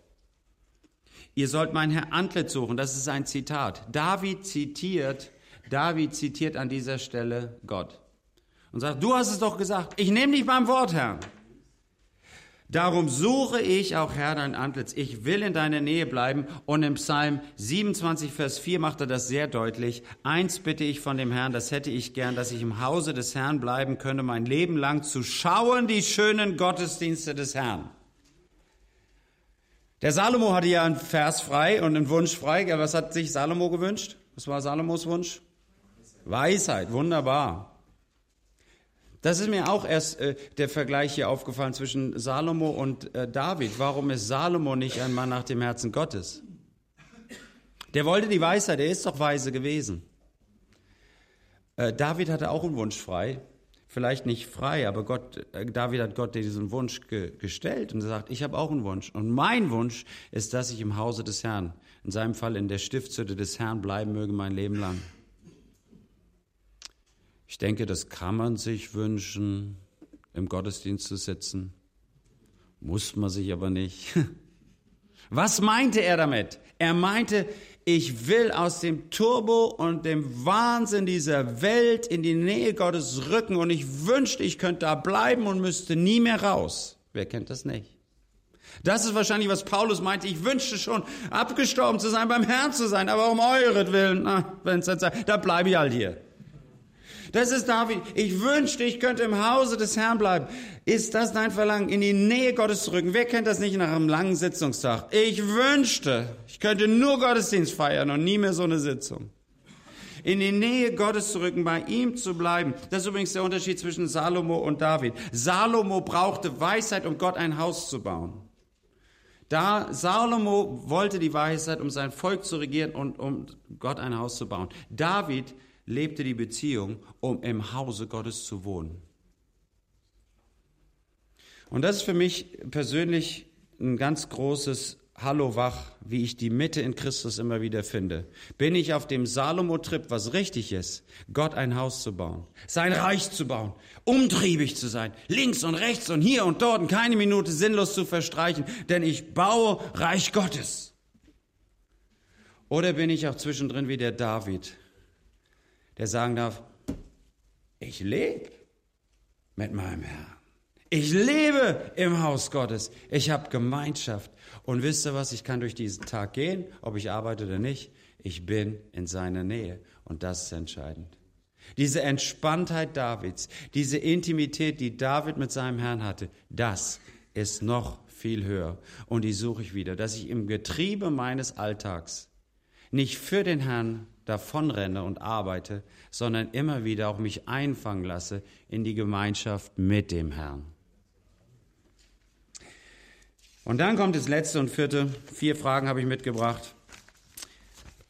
Ihr sollt mein Herr Antlitz suchen. Das ist ein Zitat. David zitiert, David zitiert an dieser Stelle Gott und sagt, du hast es doch gesagt, ich nehme dich beim Wort, Herr. Darum suche ich auch, Herr, dein Antlitz. Ich will in deiner Nähe bleiben. Und im Psalm 27, Vers 4 macht er das sehr deutlich. Eins bitte ich von dem Herrn, das hätte ich gern, dass ich im Hause des Herrn bleiben könnte, mein Leben lang zu schauen, die schönen Gottesdienste des Herrn. Der Salomo hatte ja einen Vers frei und einen Wunsch frei. Was hat sich Salomo gewünscht? Was war Salomos Wunsch? Weisheit, wunderbar. Das ist mir auch erst äh, der Vergleich hier aufgefallen zwischen Salomo und äh, David. Warum ist Salomo nicht ein Mann nach dem Herzen Gottes? Der wollte die Weisheit, er ist doch weise gewesen. Äh, David hatte auch einen Wunsch frei. Vielleicht nicht frei, aber Gott, äh, David hat Gott diesen Wunsch ge gestellt und sagt, ich habe auch einen Wunsch. Und mein Wunsch ist, dass ich im Hause des Herrn, in seinem Fall in der Stiftshütte des Herrn bleiben möge mein Leben lang. Ich denke, das kann man sich wünschen, im Gottesdienst zu sitzen. Muss man sich aber nicht. Was meinte er damit? Er meinte, ich will aus dem Turbo und dem Wahnsinn dieser Welt in die Nähe Gottes rücken und ich wünschte, ich könnte da bleiben und müsste nie mehr raus. Wer kennt das nicht? Das ist wahrscheinlich, was Paulus meinte. Ich wünschte schon, abgestorben zu sein, beim Herrn zu sein, aber um euretwillen, wenn es jetzt sei, da bleibe ich halt hier. Das ist David. Ich wünschte, ich könnte im Hause des Herrn bleiben. Ist das dein Verlangen, in die Nähe Gottes zu rücken? Wer kennt das nicht nach einem langen Sitzungstag? Ich wünschte, ich könnte nur Gottesdienst feiern und nie mehr so eine Sitzung. In die Nähe Gottes zu rücken, bei ihm zu bleiben. Das ist übrigens der Unterschied zwischen Salomo und David. Salomo brauchte Weisheit, um Gott ein Haus zu bauen. Da Salomo wollte die Weisheit, um sein Volk zu regieren und um Gott ein Haus zu bauen. David lebte die Beziehung, um im Hause Gottes zu wohnen. Und das ist für mich persönlich ein ganz großes Hallo wach, wie ich die Mitte in Christus immer wieder finde. Bin ich auf dem Salomo-Trip, was richtig ist, Gott ein Haus zu bauen, sein Reich zu bauen, umtriebig zu sein, links und rechts und hier und dort und keine Minute sinnlos zu verstreichen, denn ich baue Reich Gottes. Oder bin ich auch zwischendrin wie der David, der sagen darf, ich lebe mit meinem Herrn. Ich lebe im Haus Gottes. Ich habe Gemeinschaft. Und wisst ihr was? Ich kann durch diesen Tag gehen, ob ich arbeite oder nicht. Ich bin in seiner Nähe. Und das ist entscheidend. Diese Entspanntheit Davids, diese Intimität, die David mit seinem Herrn hatte, das ist noch viel höher. Und die suche ich wieder, dass ich im Getriebe meines Alltags nicht für den Herrn davonrenne und arbeite, sondern immer wieder auch mich einfangen lasse in die Gemeinschaft mit dem Herrn. Und dann kommt das letzte und vierte. Vier Fragen habe ich mitgebracht.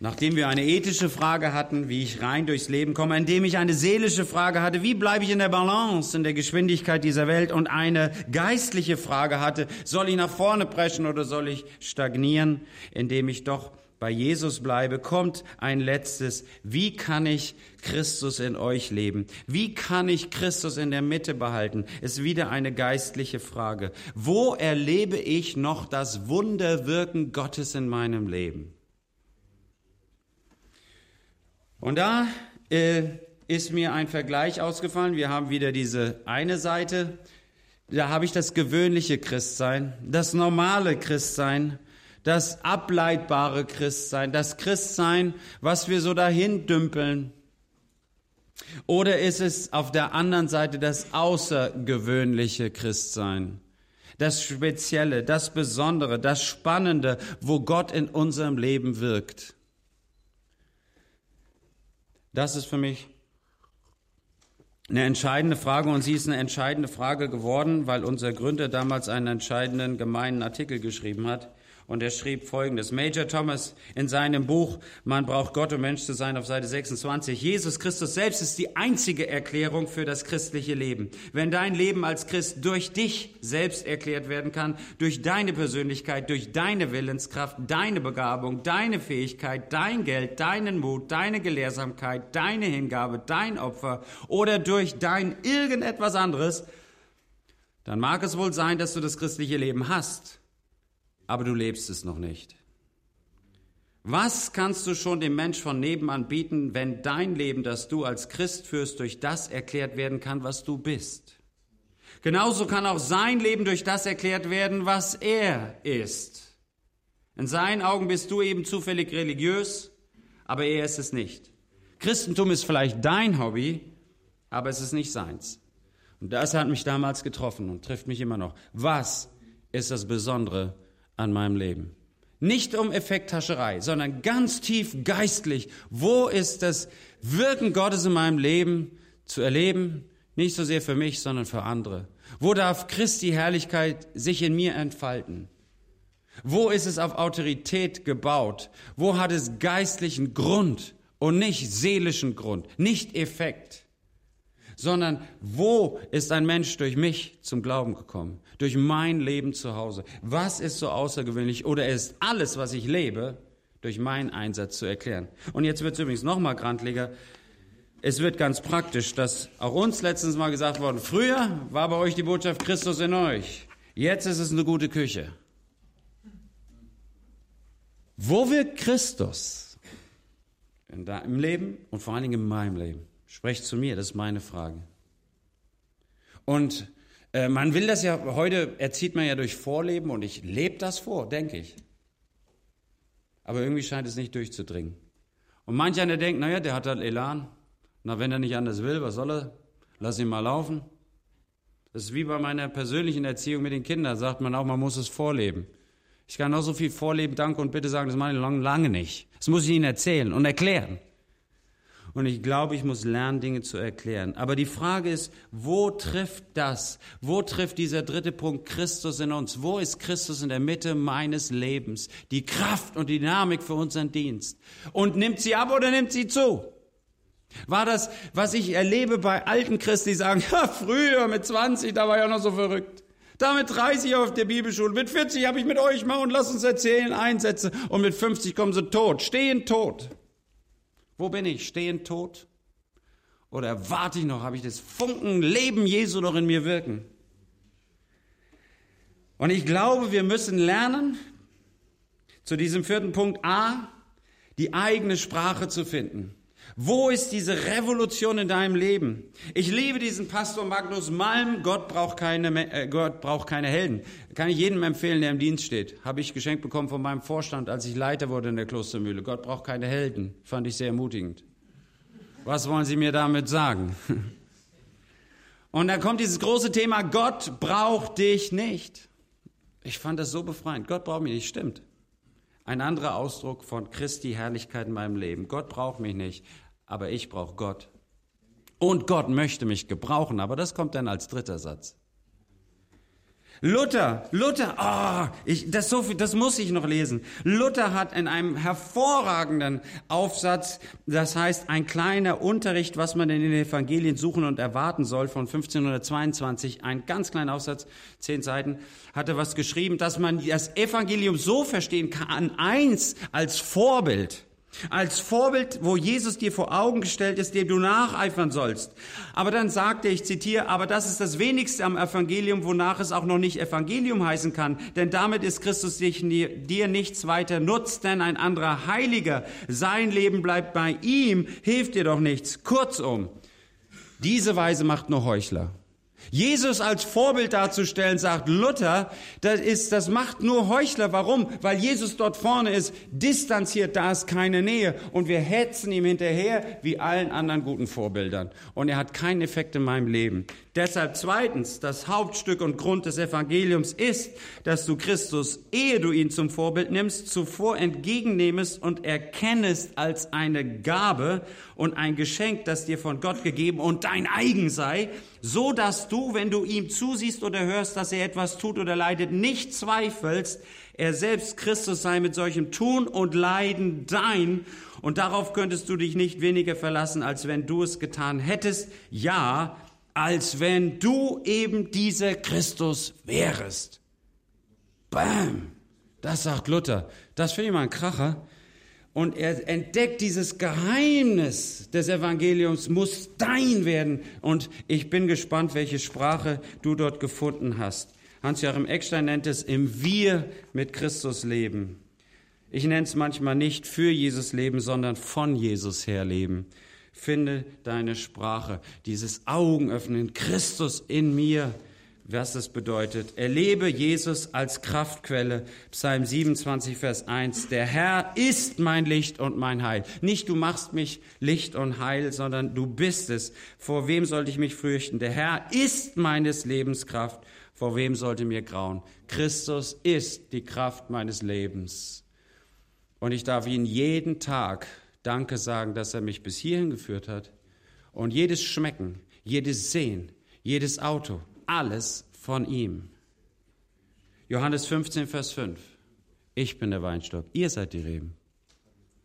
Nachdem wir eine ethische Frage hatten, wie ich rein durchs Leben komme, indem ich eine seelische Frage hatte, wie bleibe ich in der Balance, in der Geschwindigkeit dieser Welt und eine geistliche Frage hatte, soll ich nach vorne preschen oder soll ich stagnieren, indem ich doch bei Jesus bleibe, kommt ein letztes. Wie kann ich Christus in euch leben? Wie kann ich Christus in der Mitte behalten? Ist wieder eine geistliche Frage. Wo erlebe ich noch das Wunderwirken Gottes in meinem Leben? Und da äh, ist mir ein Vergleich ausgefallen. Wir haben wieder diese eine Seite. Da habe ich das gewöhnliche Christsein, das normale Christsein das ableitbare Christsein, das Christsein, was wir so dahin dümpeln? Oder ist es auf der anderen Seite das außergewöhnliche Christsein? das Spezielle, das Besondere, das Spannende, wo Gott in unserem Leben wirkt. Das ist für mich eine entscheidende Frage und sie ist eine entscheidende Frage geworden, weil unser Gründer damals einen entscheidenden gemeinen Artikel geschrieben hat. Und er schrieb Folgendes. Major Thomas in seinem Buch Man braucht Gott, um Mensch zu sein, auf Seite 26. Jesus Christus selbst ist die einzige Erklärung für das christliche Leben. Wenn dein Leben als Christ durch dich selbst erklärt werden kann, durch deine Persönlichkeit, durch deine Willenskraft, deine Begabung, deine Fähigkeit, dein Geld, deinen Mut, deine Gelehrsamkeit, deine Hingabe, dein Opfer oder durch dein irgendetwas anderes, dann mag es wohl sein, dass du das christliche Leben hast aber du lebst es noch nicht. Was kannst du schon dem Mensch von nebenan bieten, wenn dein Leben, das du als Christ führst, durch das erklärt werden kann, was du bist? Genauso kann auch sein Leben durch das erklärt werden, was er ist. In seinen Augen bist du eben zufällig religiös, aber er ist es nicht. Christentum ist vielleicht dein Hobby, aber es ist nicht seins. Und das hat mich damals getroffen und trifft mich immer noch. Was ist das Besondere an meinem Leben. Nicht um Effekthascherei, sondern ganz tief geistlich. Wo ist das Wirken Gottes in meinem Leben zu erleben? Nicht so sehr für mich, sondern für andere. Wo darf Christi Herrlichkeit sich in mir entfalten? Wo ist es auf Autorität gebaut? Wo hat es geistlichen Grund und nicht seelischen Grund, nicht Effekt? sondern wo ist ein Mensch durch mich zum Glauben gekommen? Durch mein Leben zu Hause. Was ist so außergewöhnlich oder ist alles, was ich lebe, durch meinen Einsatz zu erklären? Und jetzt wird es übrigens nochmal grantliger. Es wird ganz praktisch, dass auch uns letztens mal gesagt worden, früher war bei euch die Botschaft Christus in euch. Jetzt ist es eine gute Küche. Wo wirkt Christus? In deinem Leben und vor allen Dingen in meinem Leben. Sprecht zu mir, das ist meine Frage. Und äh, man will das ja, heute erzieht man ja durch Vorleben und ich lebe das vor, denke ich. Aber irgendwie scheint es nicht durchzudringen. Und manch einer denkt, naja, der hat halt Elan. Na, wenn er nicht anders will, was soll er? Lass ihn mal laufen. Das ist wie bei meiner persönlichen Erziehung mit den Kindern, sagt man auch, man muss es vorleben. Ich kann auch so viel vorleben, danke und bitte sagen, das meine ich lange, lange nicht. Das muss ich Ihnen erzählen und erklären. Und ich glaube, ich muss lernen, Dinge zu erklären. Aber die Frage ist, wo trifft das? Wo trifft dieser dritte Punkt Christus in uns? Wo ist Christus in der Mitte meines Lebens? Die Kraft und Dynamik für unseren Dienst. Und nimmt sie ab oder nimmt sie zu? War das, was ich erlebe bei alten Christen, die sagen, ja, früher mit 20, da war ich auch noch so verrückt. Da mit 30 auf der Bibelschule, mit 40 habe ich mit euch mal und lass uns erzählen Einsätze und mit 50 kommen sie tot, stehen tot. Wo bin ich? Stehend tot? Oder warte ich noch? Habe ich das Funken Leben Jesu noch in mir wirken? Und ich glaube, wir müssen lernen, zu diesem vierten Punkt A, die eigene Sprache zu finden. Wo ist diese Revolution in deinem Leben? Ich liebe diesen Pastor Magnus Malm. Gott braucht keine, äh, Gott braucht keine Helden. Kann ich jedem empfehlen, der im Dienst steht. Habe ich geschenkt bekommen von meinem Vorstand, als ich Leiter wurde in der Klostermühle. Gott braucht keine Helden. Fand ich sehr ermutigend. Was wollen Sie mir damit sagen? Und dann kommt dieses große Thema, Gott braucht dich nicht. Ich fand das so befreiend. Gott braucht mich nicht. Stimmt. Ein anderer Ausdruck von Christi Herrlichkeit in meinem Leben. Gott braucht mich nicht aber ich brauche Gott. Und Gott möchte mich gebrauchen, aber das kommt dann als dritter Satz. Luther, Luther, oh, ich, das, so viel, das muss ich noch lesen. Luther hat in einem hervorragenden Aufsatz, das heißt ein kleiner Unterricht, was man in den Evangelien suchen und erwarten soll, von 1522, ein ganz kleiner Aufsatz, zehn Seiten, hat er was geschrieben, dass man das Evangelium so verstehen kann, eins als Vorbild als Vorbild, wo Jesus dir vor Augen gestellt ist, dem du nacheifern sollst. Aber dann sagte ich zitiere, aber das ist das wenigste am Evangelium, wonach es auch noch nicht Evangelium heißen kann. Denn damit ist Christus dir nichts weiter nutzt, denn ein anderer Heiliger. Sein Leben bleibt bei ihm, hilft dir doch nichts. Kurzum, diese Weise macht nur Heuchler. Jesus als Vorbild darzustellen, sagt Luther, das ist, das macht nur Heuchler. Warum? Weil Jesus dort vorne ist, distanziert, da ist keine Nähe. Und wir hetzen ihm hinterher wie allen anderen guten Vorbildern. Und er hat keinen Effekt in meinem Leben. Deshalb zweitens, das Hauptstück und Grund des Evangeliums ist, dass du Christus, ehe du ihn zum Vorbild nimmst, zuvor entgegennehmest und erkennest als eine Gabe und ein Geschenk, das dir von Gott gegeben und dein eigen sei, so dass du, wenn du ihm zusiehst oder hörst, dass er etwas tut oder leidet, nicht zweifelst, er selbst Christus sei mit solchem Tun und Leiden dein und darauf könntest du dich nicht weniger verlassen, als wenn du es getan hättest. Ja, als wenn du eben dieser Christus wärest. Bam! Das sagt Luther. Das finde ich mal ein Kracher. Und er entdeckt dieses Geheimnis des Evangeliums muss dein werden. Und ich bin gespannt, welche Sprache du dort gefunden hast. Hans-Joachim Eckstein nennt es im Wir mit Christus leben. Ich nenne es manchmal nicht für Jesus leben, sondern von Jesus her leben. Finde deine Sprache, dieses Augenöffnen, Christus in mir, was das bedeutet. Erlebe Jesus als Kraftquelle. Psalm 27, Vers 1. Der Herr ist mein Licht und mein Heil. Nicht du machst mich Licht und Heil, sondern du bist es. Vor wem sollte ich mich fürchten? Der Herr ist meines Lebens Kraft. Vor wem sollte mir grauen? Christus ist die Kraft meines Lebens. Und ich darf ihn jeden Tag Danke sagen, dass er mich bis hierhin geführt hat. Und jedes Schmecken, jedes Sehen, jedes Auto, alles von ihm. Johannes 15, Vers 5. Ich bin der Weinstock, ihr seid die Reben.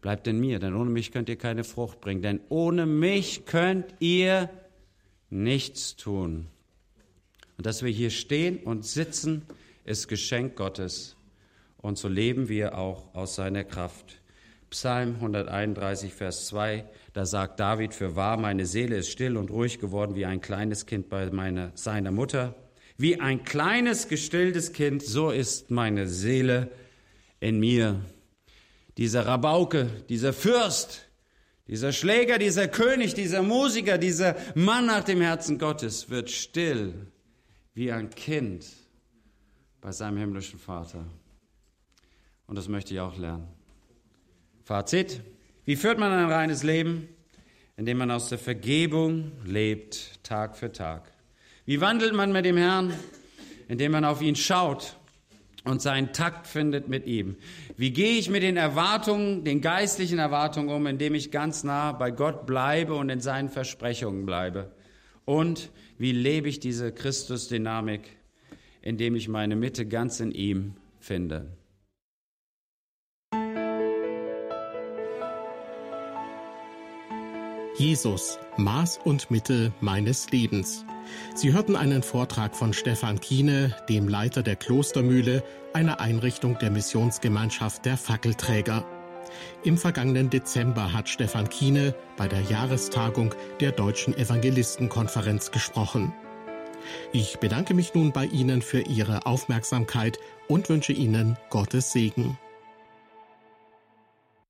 Bleibt in mir, denn ohne mich könnt ihr keine Frucht bringen. Denn ohne mich könnt ihr nichts tun. Und dass wir hier stehen und sitzen, ist Geschenk Gottes. Und so leben wir auch aus seiner Kraft. Psalm 131, Vers 2, da sagt David, für wahr, meine Seele ist still und ruhig geworden wie ein kleines Kind bei meiner, seiner Mutter. Wie ein kleines, gestilltes Kind, so ist meine Seele in mir. Dieser Rabauke, dieser Fürst, dieser Schläger, dieser König, dieser Musiker, dieser Mann nach dem Herzen Gottes wird still wie ein Kind bei seinem himmlischen Vater. Und das möchte ich auch lernen. Fazit. Wie führt man ein reines Leben? Indem man aus der Vergebung lebt, Tag für Tag. Wie wandelt man mit dem Herrn? Indem man auf ihn schaut und seinen Takt findet mit ihm. Wie gehe ich mit den Erwartungen, den geistlichen Erwartungen um, indem ich ganz nah bei Gott bleibe und in seinen Versprechungen bleibe? Und wie lebe ich diese Christusdynamik, indem ich meine Mitte ganz in ihm finde? Jesus, Maß und Mitte meines Lebens. Sie hörten einen Vortrag von Stefan Kiene, dem Leiter der Klostermühle, einer Einrichtung der Missionsgemeinschaft der Fackelträger. Im vergangenen Dezember hat Stefan Kiene bei der Jahrestagung der Deutschen Evangelistenkonferenz gesprochen. Ich bedanke mich nun bei Ihnen für Ihre Aufmerksamkeit und wünsche Ihnen Gottes Segen.